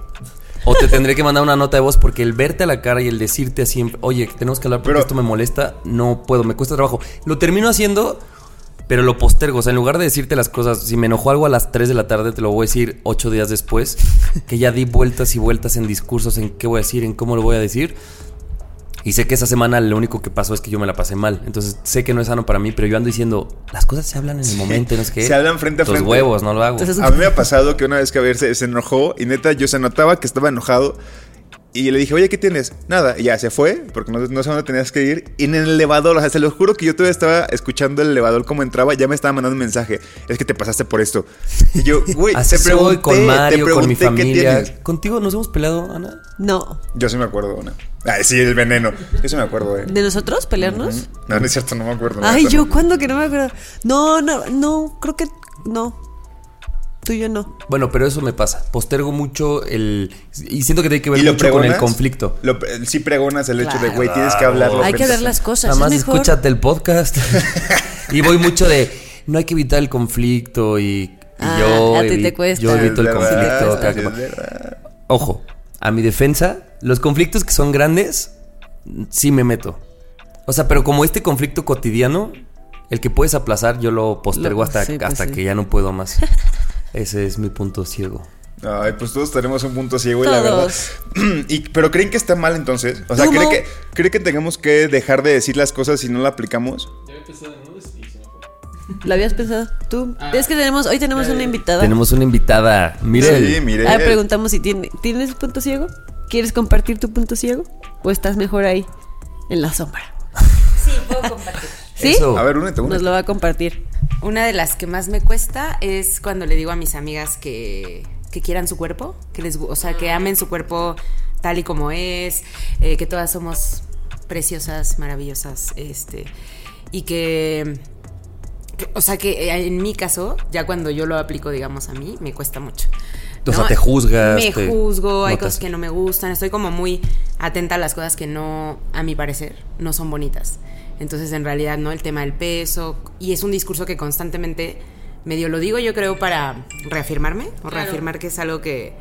O te tendré que mandar una nota de voz porque el verte a la cara y el decirte así, oye, tenemos que hablar porque Pero- esto me molesta, no puedo, me cuesta trabajo. Lo termino haciendo, pero lo postergo. O sea, en lugar de decirte las cosas, si me enojó algo a las 3 de la tarde, te lo voy a decir 8 días después, que ya di vueltas y vueltas en discursos, en qué voy a decir, en cómo lo voy a decir. Y sé que esa semana lo único que pasó es que yo me la pasé mal. Entonces sé que no es sano para mí, pero yo ando diciendo, las cosas se hablan en el momento, no es que. Se hablan frente a Los frente. huevos, no lo hago. Entonces- A mí me ha pasado que una vez que a ver se, se enojó y neta yo se notaba que estaba enojado y le dije, oye, ¿qué tienes? Nada, y ya se fue porque no, no sé dónde tenías que ir. Y en el elevador, o sea, se lo juro que yo todavía estaba escuchando el elevador como entraba, ya me estaba mandando un mensaje. Es que te pasaste por esto. Y yo, güey, te pregunté, con te Mario, con mi qué familia. tienes. ¿Contigo nos hemos peleado, Ana? No. Yo sí me acuerdo una. Ay, sí, el veneno. Yo sí me acuerdo, eh. ¿De nosotros pelearnos? No, no es cierto, no me acuerdo. Ay, yo, no. ¿cuándo que no me acuerdo? No, no, no, creo que no. Tú y yo no. Bueno, pero eso me pasa. Postergo mucho el. Y siento que tiene que ver ¿Y lo mucho con el conflicto. Lo sí pregonas el hecho de, güey, tienes que hablarlo. Hay que ver las cosas. Nada más es mejor. escúchate el podcast. y voy mucho de. No hay que evitar el conflicto y. y Ah, yo, a ti te cuesta. yo Es evito el verdad, conflicto. como- verdad. Ojo, a mi defensa, los conflictos que son grandes, sí me meto. O sea, pero como este conflicto cotidiano, el que puedes aplazar, yo lo postergo Lo- hasta, sí, pues hasta sí. que ya no puedo más. Ese es mi punto ciego. Ay, pues todos tenemos un punto ciego y la verdad. Todos. Y, pero creen que está mal entonces. O sea, ¿Cómo? ¿cree que, ¿cree que tengamos que dejar de decir las cosas si no la aplicamos? ¿Lo habías pensado? ¿Tú? Ah. es que tenemos, hoy tenemos una invitada. Tenemos una invitada, Mirel. Sí, mire. Ahora preguntamos si tiene, ¿tienes punto ciego? ¿Quieres compartir tu punto ciego? ¿O estás mejor ahí, en la sombra? Sí, puedo compartir. ¿Sí? Eso. A ver, únete, únete. Nos lo va a compartir. Una de las que más me cuesta es cuando le digo a mis amigas que, que quieran su cuerpo, que les, o sea, que amen su cuerpo tal y como es, eh, que todas somos preciosas, maravillosas, este, y que, que- o sea, que eh, en mi caso, ya cuando yo lo aplico, digamos, a mí, me cuesta mucho. O sea, te juzgas, Me te juzgo, hay cosas que no me gustan, estoy como muy atenta a las cosas que no, a mi parecer, no son bonitas. Entonces, en realidad, ¿no? El tema del peso, y es un discurso que constantemente medio lo digo, yo creo, para reafirmarme, o reafirmar que es algo que,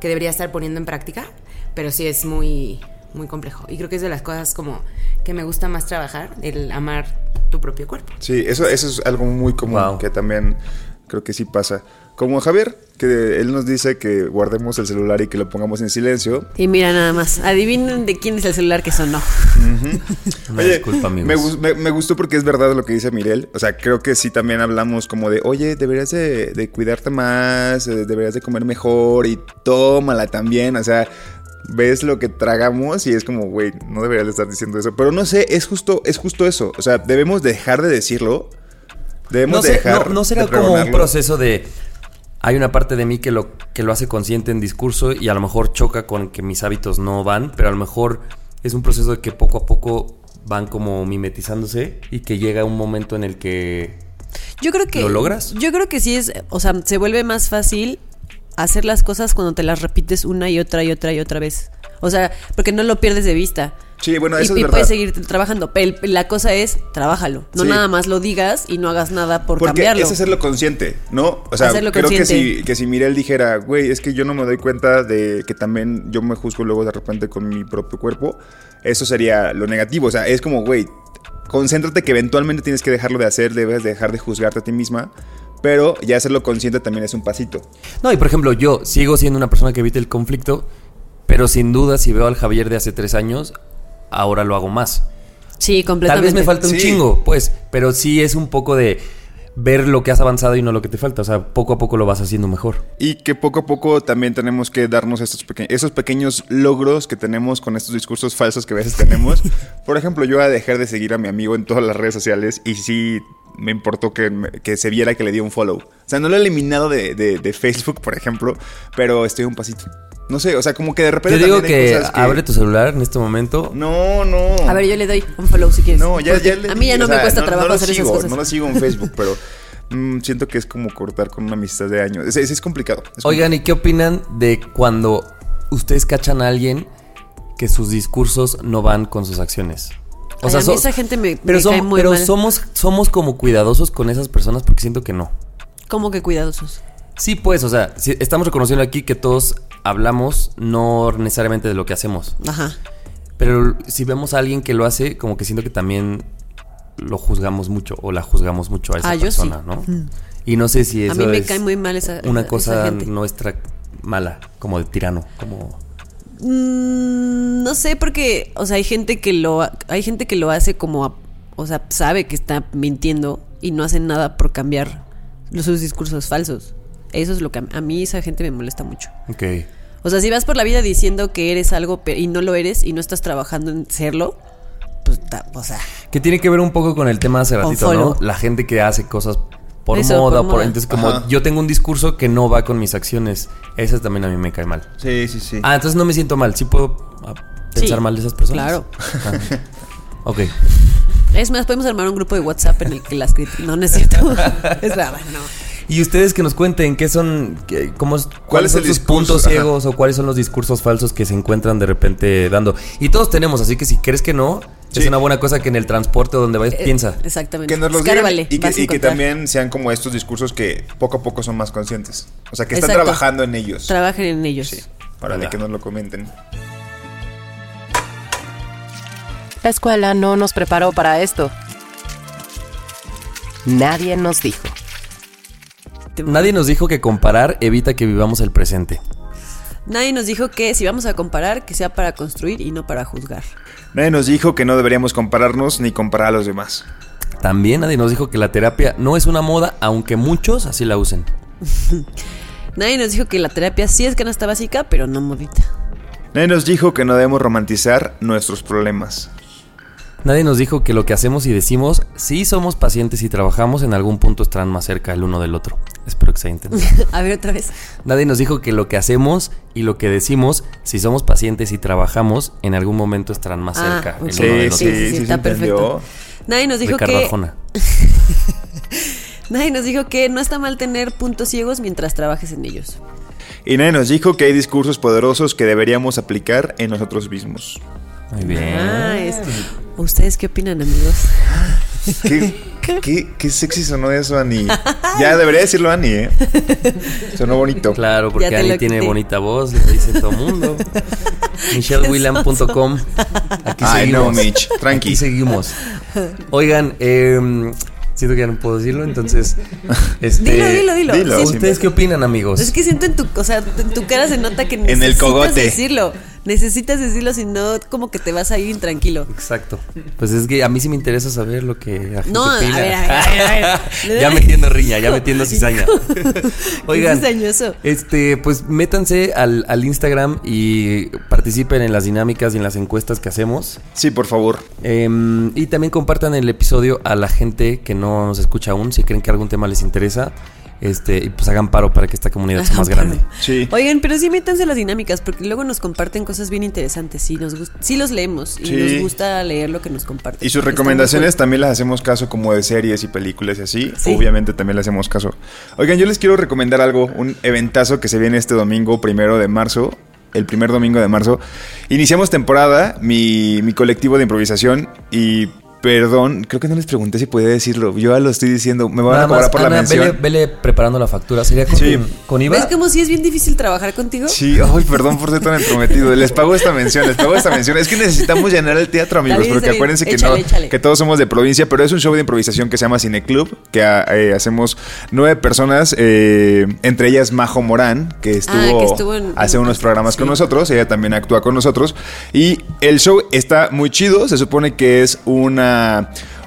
que debería estar poniendo en práctica, pero sí es muy, muy complejo. Y creo que es de las cosas como que me gusta más trabajar, el amar tu propio cuerpo. Sí, eso, eso es algo muy común Wow. que también creo que sí pasa. Como Javier, que él nos dice que guardemos el celular y que lo pongamos en silencio. Y mira nada más, adivinen de quién es el celular que sonó. Oye, disculpa. Me, gus- me- me gustó porque es verdad lo que dice Mirel. O sea, creo que sí también hablamos como de, oye, deberías de, de cuidarte más, eh, deberías de comer mejor y tómala también. O sea, ves lo que tragamos y es como, güey, no deberías de estar diciendo eso. Pero no sé, es justo, es justo eso. O sea, debemos dejar de decirlo. Debemos No, sé, dejar. no, no será de como un proceso de. Hay una parte de mí que lo, que lo hace consciente en discurso y a lo mejor choca con que mis hábitos no van, pero a lo mejor es un proceso de que poco a poco van como mimetizándose y que llega un momento en el que. Yo creo que. ¿Lo logras? Yo creo que sí es. O sea, se vuelve más fácil hacer las cosas cuando te las repites una y otra y otra y otra vez. O sea, porque no lo pierdes de vista. Sí, bueno, y, eso y es verdad. puedes seguir trabajando. Pero el- la cosa es, trabájalo. No Sí. nada más lo digas y no hagas nada por Porque cambiarlo. es hacerlo consciente, ¿no? O sea, Hacerlo creo que si, que si Mirel dijera, güey, es que yo no me doy cuenta de que también yo me juzgo luego de repente con mi propio cuerpo, eso sería lo negativo. O sea, es como, güey, concéntrate que eventualmente tienes que dejarlo de hacer, debes dejar de juzgarte a ti misma, pero ya hacerlo consciente también es un pasito. No, y por ejemplo, yo sigo siendo una persona que evita el conflicto, pero sin duda, si veo al Javier de hace tres años, ahora lo hago más. Sí, Tal completamente. vez me falta un Sí. chingo, pues, pero sí es un poco de ver lo que has avanzado y no lo que te falta. O sea, poco a poco lo vas haciendo mejor. Y que poco a poco también tenemos que darnos estos peque- esos pequeños logros que tenemos con estos discursos falsos que a veces tenemos. Por ejemplo, yo voy a dejar de seguir a mi amigo en todas las redes sociales y sí me importó que, que se viera que le di un follow. O sea, no lo he eliminado de, de- de Facebook, por ejemplo, pero estoy un pasito. No sé, o sea, como que de repente... Te digo que, abre tu celular en este momento. No, no. A ver, yo le doy un follow si quieres. No, ya, ya le A mí ya no o me sea, cuesta no- trabajo no hacer sigo, esas cosas. No lo sigo en Facebook, pero mm, siento que es como cortar con una amistad de años. Es, es, es complicado. es Oigan, ¿y qué opinan de cuando ustedes cachan a alguien que sus discursos no van con sus acciones? Ay, a mí so- esa gente me- pero me som- cae muy pero mal. somos somos como cuidadosos con esas personas porque siento que no. ¿Cómo que cuidadosos? Sí, pues, o sea, si- estamos reconociendo aquí que todos hablamos no necesariamente de lo que hacemos. Ajá. Pero si vemos a alguien que lo hace, como que siento que también lo juzgamos mucho o la juzgamos mucho a esa Ah, yo sí. persona, ¿no? Y no sé si eso A mí me es cae muy mal esa una cosa esa gente. nuestra mala, como de tirano, como Mm, no sé porque, o sea, hay gente que lo hay gente que lo hace como, a- o sea, sabe que está mintiendo y no hace nada por cambiar los, sus discursos falsos. Eso es lo que a, a mí esa gente me molesta mucho. Ok. O sea, si vas por la vida diciendo que eres algo y no lo eres y no estás trabajando en serlo, pues, ta- o sea, Que tiene que ver un poco con el tema de hace ratito, ¿no? La gente que hace cosas por Eso, moda, por por, moda. entonces como Ajá. yo tengo un discurso que no va con mis acciones, eso también a mí me cae mal. Sí, sí, sí. Ah, entonces no me siento mal, sí puedo ah, pensar Sí, mal de esas personas. claro. Ah. Ok. Es más, podemos armar un grupo de WhatsApp en el que las. No, no es cierto. es verdad, no. Y ustedes que nos cuenten qué son, qué- cómo, es- cuáles es son sus puntos Ajá. ciegos o cuáles son los discursos falsos que se encuentran de repente dando. Y todos tenemos, así que si crees que no, es una buena cosa que en el transporte o donde vayas piensa. Exactamente. Que nos los digan y que, y que también sean como estos discursos que poco a poco son más conscientes. O sea, que están Exacto. trabajando en ellos. Trabajen en ellos. Sí, para de que nos lo comenten. La escuela no nos preparó para esto. Nadie nos dijo. Nadie nos dijo que comparar evita que vivamos el presente. Nadie nos dijo que si vamos a comparar, que sea para construir y no para juzgar. Nadie nos dijo que no deberíamos compararnos ni comparar a los demás. También nadie nos dijo que la terapia no es una moda, aunque muchos así la usen. Nadie nos dijo que la terapia sí es canasta básica, pero no modita. Nadie nos dijo que no debemos romantizar nuestros problemas. Nadie nos dijo que lo que hacemos y decimos, si somos pacientes y trabajamos, en algún punto estarán más cerca el uno del otro. Espero que se haya entendido. a ver otra vez. Nadie nos dijo que lo que hacemos y lo que decimos, si somos pacientes y trabajamos, en algún momento estarán más Ah, cerca ok. el uno del Sí, otro. sí, está perfecto. Nadie nos dijo Ricardo que Arjona. nadie nos dijo que no está mal tener puntos ciegos mientras trabajes en ellos. Y nadie nos dijo que hay discursos poderosos que deberíamos aplicar en nosotros mismos. Muy bien. Ah, es- ¿Ustedes qué opinan, amigos? ¿Qué, qué, qué sexy sonó eso, Ani. Ya debería decirlo Ani, ¿eh? Sonó bonito. Claro, porque Ani tiene bonita voz, lo dice todo el mundo. MichelleWilliam.com. Aquí Ay, no. Mitch, tranqui. Aquí seguimos. Oigan, eh, siento que ya no puedo decirlo, entonces. Este, Dilo, dilo, dilo. dilo. Sí, Sí, ¿Ustedes qué opinan, amigos? Es que siento en tu, o sea, en tu cara se nota que el necesitas cogote. decirlo. Necesitas decirlo, si no, como que te vas a ir intranquilo. Exacto. Pues es que a mí sí me interesa saber lo que la gente No, a ver, a ver, a ver, a ver. ya metiendo riña, ya metiendo cizaña. Oigan, Es cizañoso. este, pues métanse al, al Instagram y participen en las dinámicas y en las encuestas que hacemos. Sí, por favor. Em, y también compartan el episodio a la gente que no nos escucha aún, si creen que algún tema les interesa. Este, y pues hagan paro para que esta comunidad sea más grande. Sí. Oigan, pero sí métanse las dinámicas, porque luego nos comparten cosas bien interesantes. Sí, nos sí los leemos y Sí. nos gusta leer lo que nos comparten. Y sus recomendaciones también las hacemos caso como de series y películas y así. Sí. Obviamente también le hacemos caso. Oigan, yo les quiero recomendar algo, un eventazo que se viene este domingo primero de marzo. El primer domingo de marzo. Iniciamos temporada, mi, mi colectivo de improvisación y perdón, creo que no les pregunté si podía decirlo. Yo ya lo estoy diciendo, me van Nada a cobrar más, por la mención. vele, vele preparando la factura. ¿Sería con, Sí. con IVA? ¿Ves como si es bien difícil trabajar contigo? Sí, ay, perdón por ser tan entrometido. Les pago esta mención, les pago esta mención. Es que necesitamos llenar el teatro, amigos, porque acuérdense que Échale, no, échale. que todos somos de provincia, pero es un show de improvisación que se llama Cine Club, que ah, eh, hacemos nueve personas, eh, entre ellas Majo Morán, que estuvo, Ah, que estuvo en- hace unos programas con nosotros, ella también actúa con nosotros. Y el show está muy chido, se supone que es una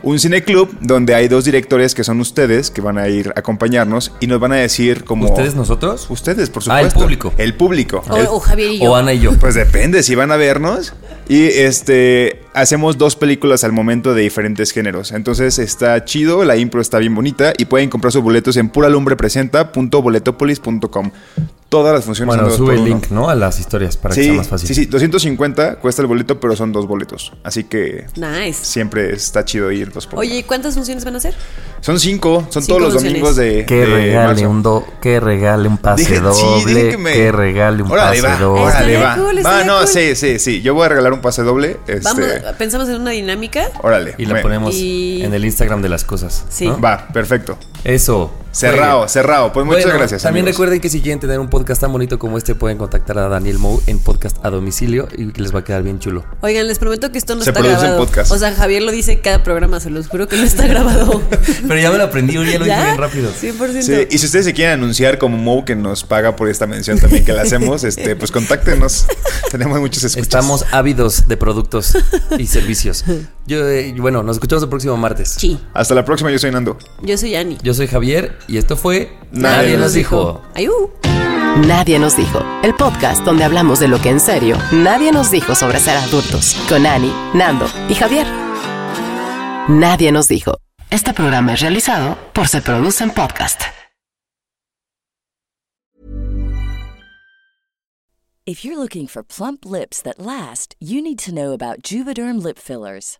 un cineclub donde hay dos directores que son ustedes, que van a ir a acompañarnos y nos van a decir como... ¿Ustedes nosotros? Ustedes, por Ah, el supuesto. público. El público. O, El- o Javier y yo. O Ana y yo. pues depende, si van a vernos. Y este hacemos dos películas al momento de diferentes géneros. Entonces está chido, la impro está bien bonita y pueden comprar sus boletos en puralumbrepresenta.boletopolis.com. Todas las funciones Bueno, sube el uno. link, ¿no? A las historias para que Sí, sea más fácil. sí, sí, 250 cuesta el boleto, pero son dos boletos. Así que Nice. siempre está chido ir dos por Oye, uno. ¿y cuántas funciones van a hacer? Son cinco, son Cinco todos los funciones. domingos de. Que de regale marzo. un do, que regale un pase Dije- sí, doble, dije que me- que regale un Órale, pase va, doble. órale, va. cool, Va, no, cool. sí, sí, sí. Yo voy a regalar un pase doble. Este, Vamos, pensamos en una dinámica. Órale. Y la me- ponemos Y- en el Instagram de las cosas. Sí. ¿no? Va, perfecto. Eso. Cerrado, cerrado. Pues muchas Bueno, gracias. También amigos. recuerden que si quieren tener un podcast tan bonito como este, pueden contactar a Daniel Mou en podcast a domicilio y que les va a quedar bien chulo. Oigan, les prometo que esto no Se está produce en grabado. podcast. O sea, Javier lo dice en cada programa, se los juro que no está grabado. Pero ya me lo aprendí, ya lo dije bien rápido. 100%. Sí, y si ustedes se quieren anunciar como Mo que nos paga por esta mención también que la hacemos, este, pues contáctenos. Tenemos muchos escuchas. Estamos ávidos de productos y servicios. Yo, eh, bueno, nos escuchamos el próximo martes. Sí. Hasta la próxima, yo soy Nando. Yo soy Ani. Yo soy Javier y esto fue Nadie nos dijo. Ayú. Nadie nos dijo. El podcast donde hablamos de lo que en serio nadie nos dijo sobre ser adultos. Con Ani, Nando y Javier. Nadie nos dijo. Este programa es realizado por Se Producen Podcast. If you're looking for plump lips that last, you need to know about Juvederm lip fillers.